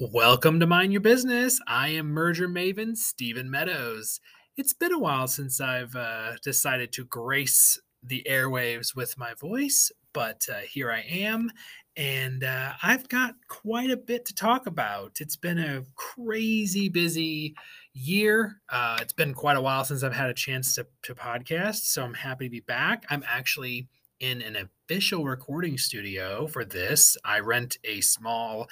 Welcome to Mind Your Business. I am merger maven Stephen Meadows. It's been a while since I've uh, decided to grace the airwaves with my voice, but uh, here I am, and uh, I've got quite a bit to talk about. It's been a crazy busy year. Uh, it's been quite a while since I've had a chance to, to podcast, so I'm happy to be back. I'm actually in an official recording studio for this. I rent a small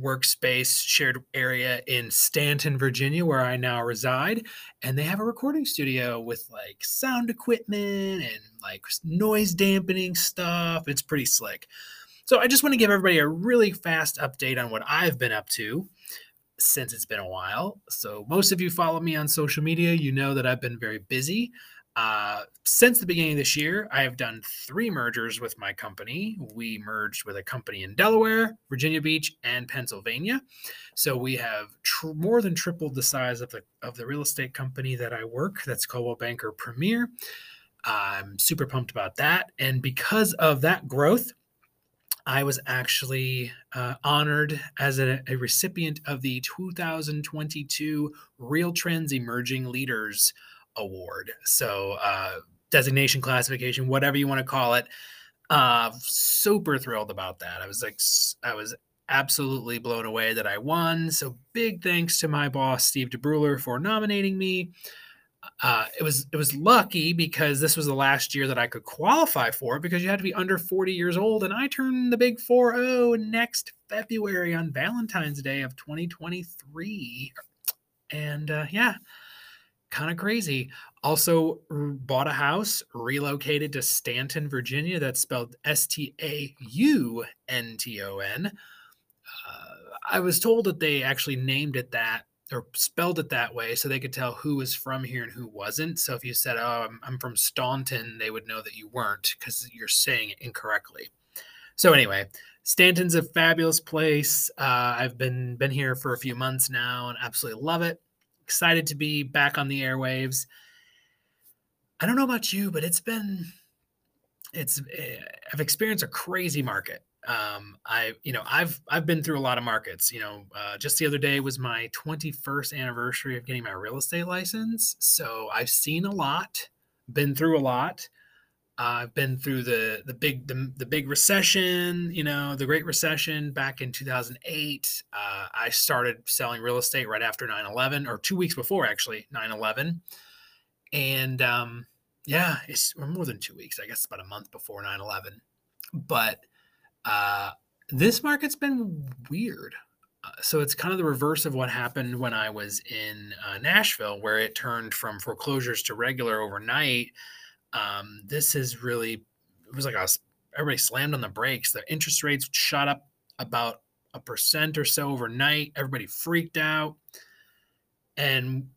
workspace shared area in Staunton, Virginia, where I now reside. And they have a recording studio with like sound equipment and like noise dampening stuff. It's pretty slick. So I just want to give everybody a really fast update on what I've been up to since it's been a while. So most of you follow me on social media, you know that I've been very busy. Uh, since the beginning of this year, I have done three mergers with my company. We merged with a company in Delaware, Virginia Beach, and Pennsylvania. So we have tr- more than tripled the size of the of the real estate company that I work. That's Coldwell Banker Premier. I'm super pumped about that, and because of that growth, I was actually uh, honored as a, a recipient of the 2022 Real Trends Emerging Leaders award. So, uh, designation, classification, whatever you want to call it. Uh, super thrilled about that. I was like, I was absolutely blown away that I won. So, big thanks to my boss, Steve DeBruler, for nominating me. Uh, it was it was lucky because this was the last year that I could qualify for it because you had to be under 40 years old and I turn the big 4 next February on Valentine's Day of 2023 and uh, yeah kind of crazy. Also, bought a house, relocated to Staunton, Virginia. That's spelled S T A U N T O N. Uh, was told that they actually named it that or spelled it that way so they could tell who was from here and who wasn't. So if you said, "Oh, I'm, I'm from Staunton," they would know that you weren't because you're saying it incorrectly. So anyway, Staunton's a fabulous place. Uh, I've been been here for a few months now and absolutely love it excited to be back on the airwaves. I don't know about you, but it's been it's eh, I've experienced a crazy market. Um, I you know I've I've been through a lot of markets. You know, uh, just the other day was my 21st anniversary of getting my real estate license, so I've seen a lot, been through a lot. I've been through the the big the, the big recession, you know, the Great Recession back in 2008. Uh, I started selling real estate right after 9/11, or two weeks before actually 9/11, and um, yeah, it's more than two weeks. I guess about a month before 9/11. But uh, this market's been weird. Uh, so it's kind of the reverse of what happened when I was in uh, Nashville, where it turned from foreclosures to regular overnight um, this is really it was like a, everybody slammed on the brakes. The interest rates shot up about a percent or so overnight. Everybody freaked out, and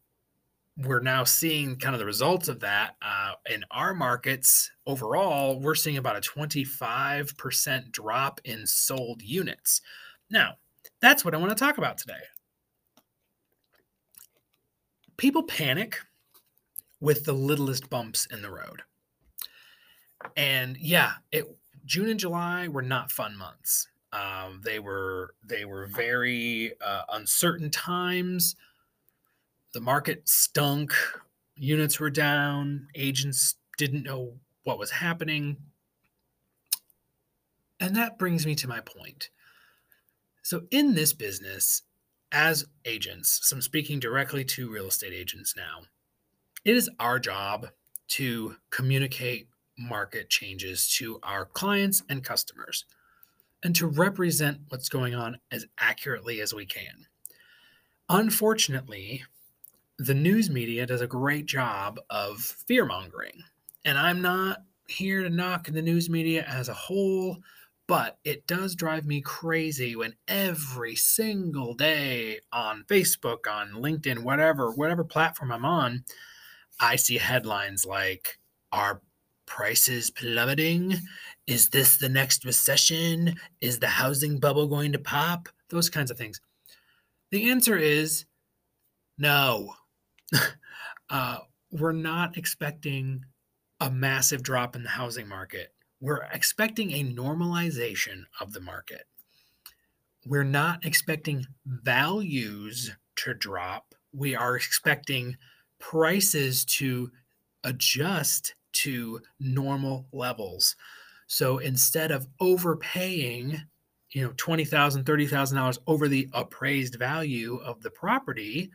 we're now seeing kind of the results of that uh, in our markets overall. We're seeing about a 25% drop in sold units. Now, that's what I want to talk about today. People panic with the littlest bumps in the road. And yeah, it June and July were not fun months. Um, they were they were very uh, uncertain times. The market stunk. Units were down. Agents didn't know what was happening. And that brings me to my point. So, in this business, as agents, so I'm speaking directly to real estate agents now, it is our job to communicate market changes to our clients and customers and to represent what's going on as accurately as we can. Unfortunately, the news media does a great job of fear mongering. And I'm not here to knock the news media as a whole, but it does drive me crazy when every single day on Facebook, on LinkedIn, whatever, whatever platform I'm on, I see headlines like "Are prices plummeting? Is this the next recession? Is the housing bubble going to pop?" Those kinds of things. The answer is no. uh, we're not expecting a massive drop in the housing market. We're expecting a normalization of the market. we're not expecting values to drop. We are expecting prices to adjust to normal levels. So instead of overpaying, you know, $20,000, $30,000 over the appraised value of the property,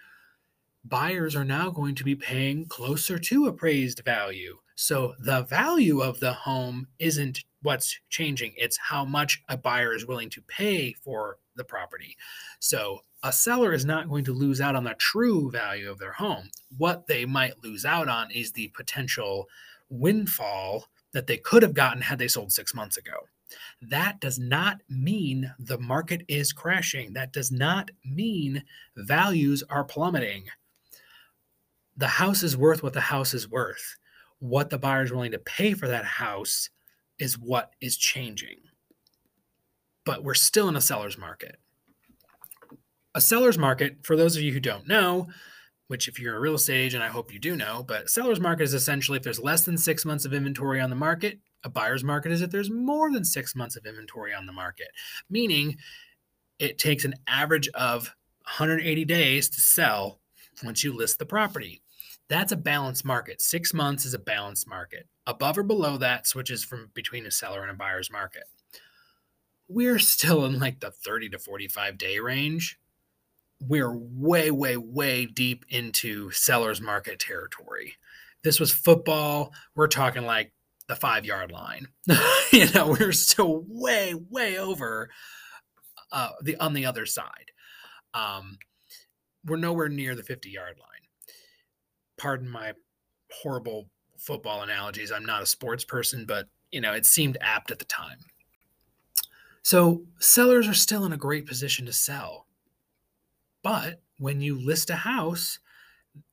buyers are now going to be paying closer to appraised value. So the value of the home isn't what's changing, it's how much a buyer is willing to pay for the property. So a seller is not going to lose out on the true value of their home. What they might lose out on is the potential windfall that they could have gotten had they sold six months ago. That does not mean the market is crashing. That does not mean values are plummeting. The house is worth what the house is worth. What the buyer is willing to pay for that house is what is changing. But we're still in a seller's market. A seller's market, for those of you who don't know, which if you're a real estate agent, I hope you do know, but seller's market is essentially if there's less than six months of inventory on the market. A buyer's market is if there's more than six months of inventory on the market, meaning it takes an average of 180 days to sell once you list the property. That's a balanced market. Six months is a balanced market. Above or below that switches from between a seller and a buyer's market. We're still in like the 30 to 45 day range we're way, way, way deep into seller's market territory. This was football. We're talking like the five yard line. you know, we're still way, way over uh, the on the other side. Um, we're nowhere near the 50 yard line. Pardon my horrible football analogies. I'm not a sports person, but you know, it seemed apt at the time. So sellers are still in a great position to sell but when you list a house,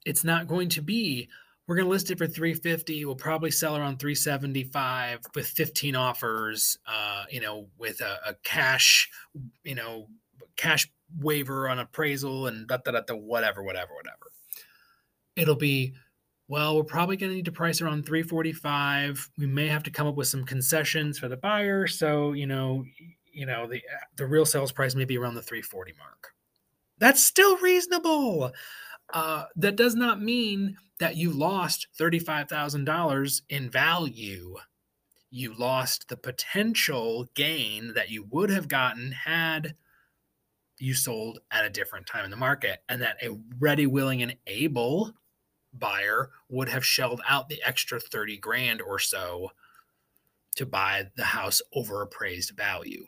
it's not going to be we're going to list it for 350 we'll probably sell around 375 with 15 offers uh, you know with a, a, cash you know cash waiver on appraisal and da, da, da, da, whatever whatever whatever. It'll be well we're probably going to need to price around 345 we may have to come up with some concessions for the buyer so you know you know the the real sales price may be around the 340 mark that's still reasonable. Uh, that does not mean that you lost $35,000 in value. You lost the potential gain that you would have gotten had you sold at a different time in the market, and that a ready, willing, and able buyer would have shelled out the extra 30 grand or so to buy the house over appraised value.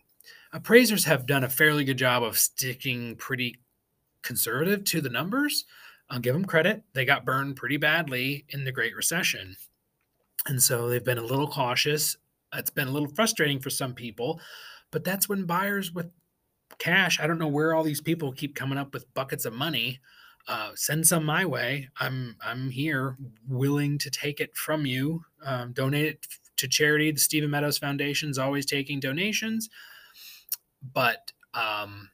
Appraisers have done a fairly good job of sticking pretty conservative to the numbers. I'll give them credit. They got burned pretty badly in the Great Recession. And so they've been a little cautious. It's been a little frustrating for some people, but that's when buyers with cash, I don't know where all these people keep coming up with buckets of money. Uh, send some my way. I'm I'm here, willing to take it from you. Um, donate it to charity. The Stephen Meadows Foundation is always taking donations, but um,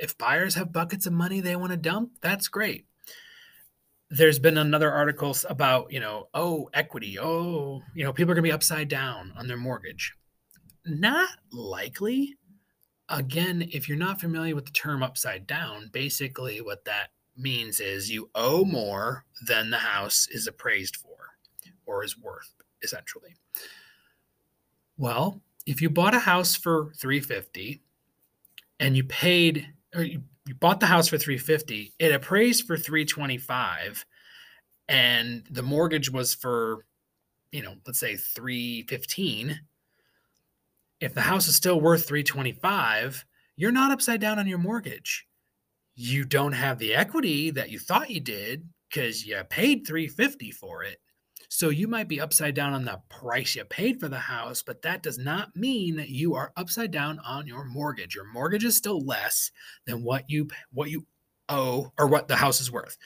if buyers have buckets of money they want to dump, that's great. There's been another article about, you know, oh, equity. Oh, you know, people are going to be upside down on their mortgage. Not likely. Again, if you're not familiar with the term upside down, basically what that means is you owe more than the house is appraised for or is worth, essentially. Well, if you bought a house for 350 and you paid or you, you bought the house for 350 it appraised for 325 and the mortgage was for you know let's say 315 if the house is still worth 325 you're not upside down on your mortgage. You don't have the equity that you thought you did because you paid 350 for it so you might be upside down on the price you paid for the house, but that does not mean that you are upside down on your mortgage. Your mortgage is still less than what you what you owe or what the house is worth.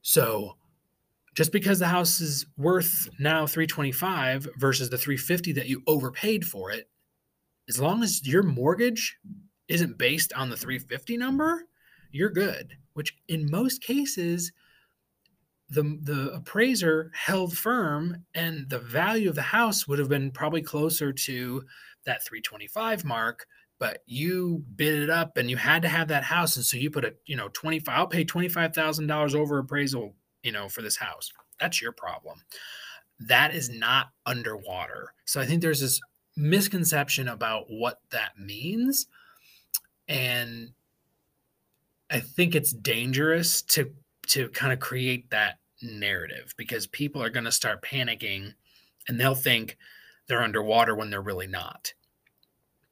So just because the house is worth now 325 versus the 350 that you overpaid for it, as long as your mortgage isn't based on the 350 number, you're good, which in most cases the the appraiser held firm and the value of the house would have been probably closer to that 325 mark but you bid it up and you had to have that house. And so you put a, you know, 25, I'll pay $25,000 over appraisal, you know, for this house. That's your problem. That is not underwater. So I think there's this misconception about what that means. And I think it's dangerous to to kind of create that narrative because people are going to start panicking and they'll think they're underwater when they're really not.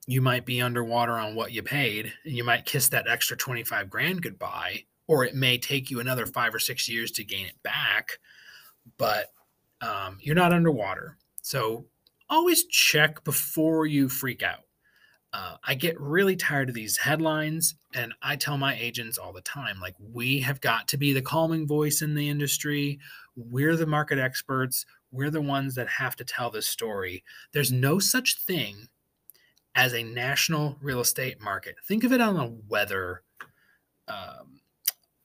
You might be underwater on what you paid and you might kiss that extra 25 grand goodbye, or it may take you another five or six years to gain it back, but um, you're not underwater. So always check before you freak out. Uh, I get really tired of these headlines, and I tell my agents all the time like, we have got to be the calming voice in the industry. We're the market experts. We're the ones that have to tell this story. There's no such thing as a national real estate market. Think of it on a weather, um,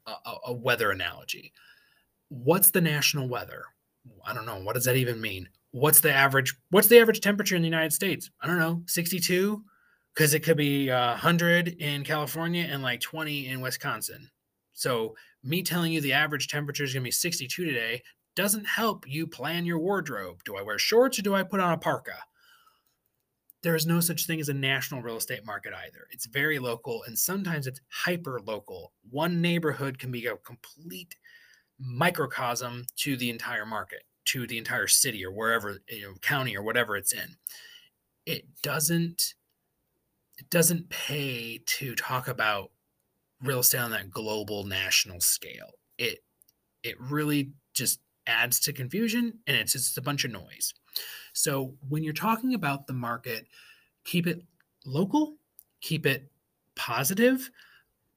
a, a weather analogy. What's the national weather? I don't know. What does that even mean? What's the average? What's the average temperature in the United States? I don't know. 62 because it could be uh, 100 in California and like 20 in Wisconsin. So, me telling you the average temperature is going to be 62 today doesn't help you plan your wardrobe. Do I wear shorts or do I put on a parka? There is no such thing as a national real estate market either. It's very local and sometimes it's hyper local. One neighborhood can be a complete microcosm to the entire market, to the entire city or wherever, you know, county or whatever it's in. It doesn't it doesn't pay to talk about real estate on that global national scale. It it really just adds to confusion and it's just a bunch of noise. So when you're talking about the market, keep it local, keep it positive.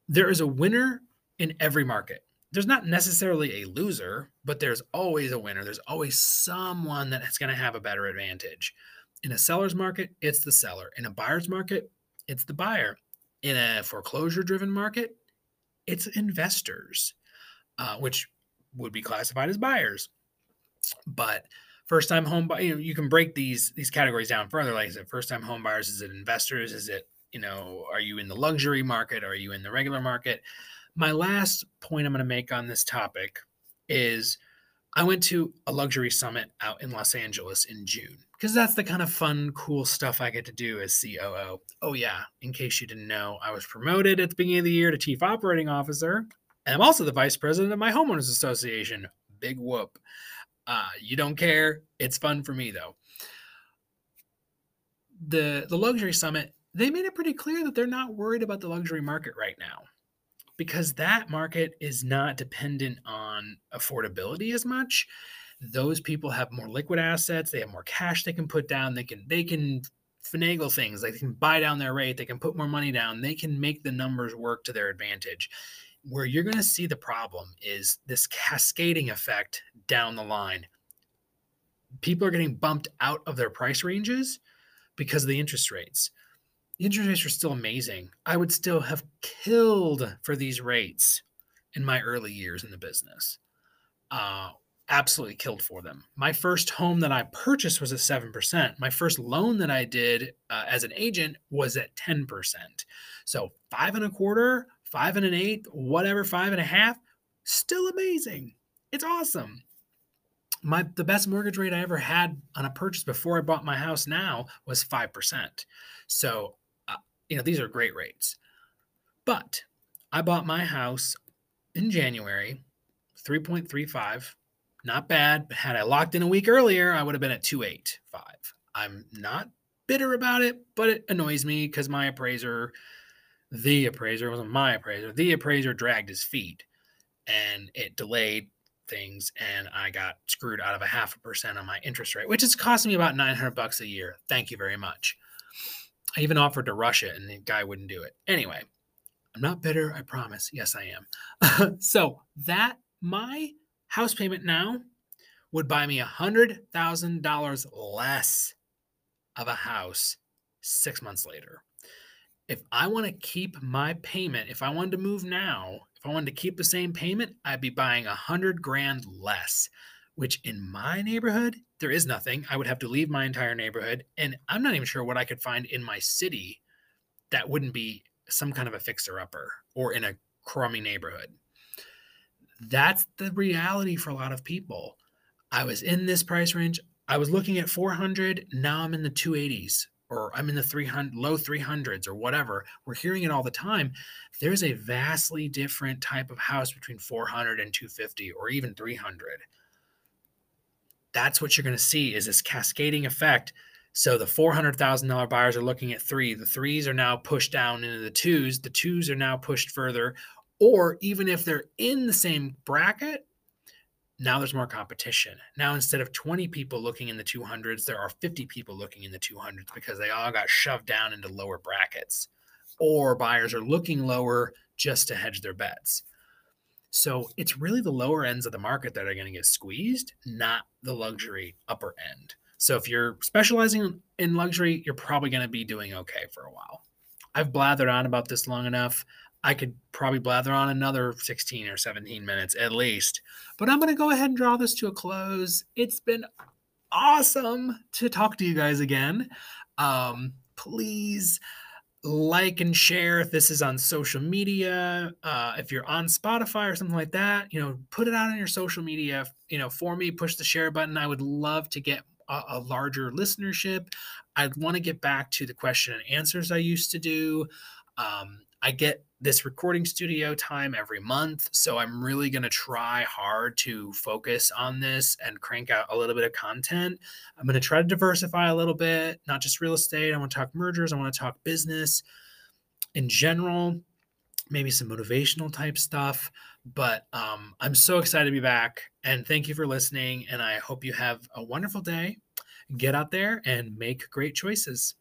There is a winner in every market. There's not necessarily a loser, but there's always a winner. There's always someone that's going to have a better advantage. In a seller's market, it's the seller. In a buyer's market, it's the buyer. In a foreclosure driven market, it's investors, uh, which would be classified as buyers. But first time home buyer, you, know, you can break these these categories down further. Like I said, first time home buyers, is it investors? Is it, you know, are you in the luxury market? Are you in the regular market? My last point I'm going to make on this topic is I went to a luxury summit out in Los Angeles in June because that's the kind of fun, cool stuff I get to do as COO. Oh, yeah, in case you didn't know, I was promoted at the beginning of the year to Chief Operating Officer, and I'm also the Vice President of my Homeowners Association. Big whoop. Uh, you don't care. It's fun for me, though. The, the Luxury Summit, they made it pretty clear that they're not worried about the luxury market right now because that market is not dependent on affordability as much. Those people have more liquid assets they have more cash they can put down they can they can finagle things they can buy down their rate they can put more money down they can make the numbers work to their advantage. Where you're going to see the problem is this cascading effect down the line. People are getting bumped out of their price ranges because of the interest rates interest rates are still amazing. I would still have killed for these rates in my early years in the business. Uh, absolutely killed for them. My first home that I purchased was at 7%. My first loan that I did uh, as an agent was at 10%. So five and a quarter, five and an eighth, whatever, five and a half, still amazing. It's awesome. My the best mortgage rate I ever had on a purchase before I bought my house now was 5%. So you know, these are great rates. But I bought my house in January, 3.35. Not bad. But had I locked in a week earlier, I would have been at 2.85. I'm not bitter about it, but it annoys me because my appraiser, the appraiser wasn't my appraiser, the appraiser dragged his feet and it delayed things and I got screwed out of a half a percent on my interest rate, which is costing me about 900 bucks a year. Thank you very much. I even offered to rush it and the guy wouldn't do it. Anyway, I'm not bitter, I promise. Yes, I am. so that my house payment now would buy me a hundred thousand dollars less of a house six months later. If I want to keep my payment, if I wanted to move now, if I wanted to keep the same payment, I'd be buying a hundred grand less which in my neighborhood, there is nothing. I would have to leave my entire neighborhood. And I'm not even sure what I could find in my city that wouldn't be some kind of a fixer upper or in a crummy neighborhood. That's the reality for a lot of people. I was in this price range. I was looking at 400. Now I'm in the 280s or I'm in the 300 low 300s or whatever. We're hearing it all the time. There's a vastly different type of house between 400 and 250 or even 300. That's what you're going to see is this cascading effect. So the $400,000 buyers are looking at 3. The 3s are now pushed down into the 2s. The 2s are now pushed further or even if they're in the same bracket, now there's more competition. Now, instead of 20 people looking in the 200s, there are 50 people looking in the 200s because they all got shoved down into lower brackets, or buyers are looking lower just to hedge their bets. So it's really the lower ends of the market that are going to get squeezed, not the luxury upper end. So if you're specializing in luxury, you're probably going to be doing okay for a while. I've blathered on about this long enough. I could probably blather on another 16 or 17 minutes at least. But I'm going to go ahead and draw this to a close. It's been awesome to talk to you guys again. Um, please like and share if this is on social media. Uh, if you're on Spotify or something like that, you know, put it out on your social media. You know, for me, push the share button. I would love to get a, a larger listenership. I'd want to get back to the question and answers I used to do. Um, I get this recording studio time every month. So I'm really going to try hard to focus on this and crank out a little bit of content. I'm going to try to diversify a little bit, not just real estate. I want to talk mergers, I want to talk business in general, maybe some motivational type stuff. But um, I'm so excited to be back. And thank you for listening. And I hope you have a wonderful day. Get out there and make great choices.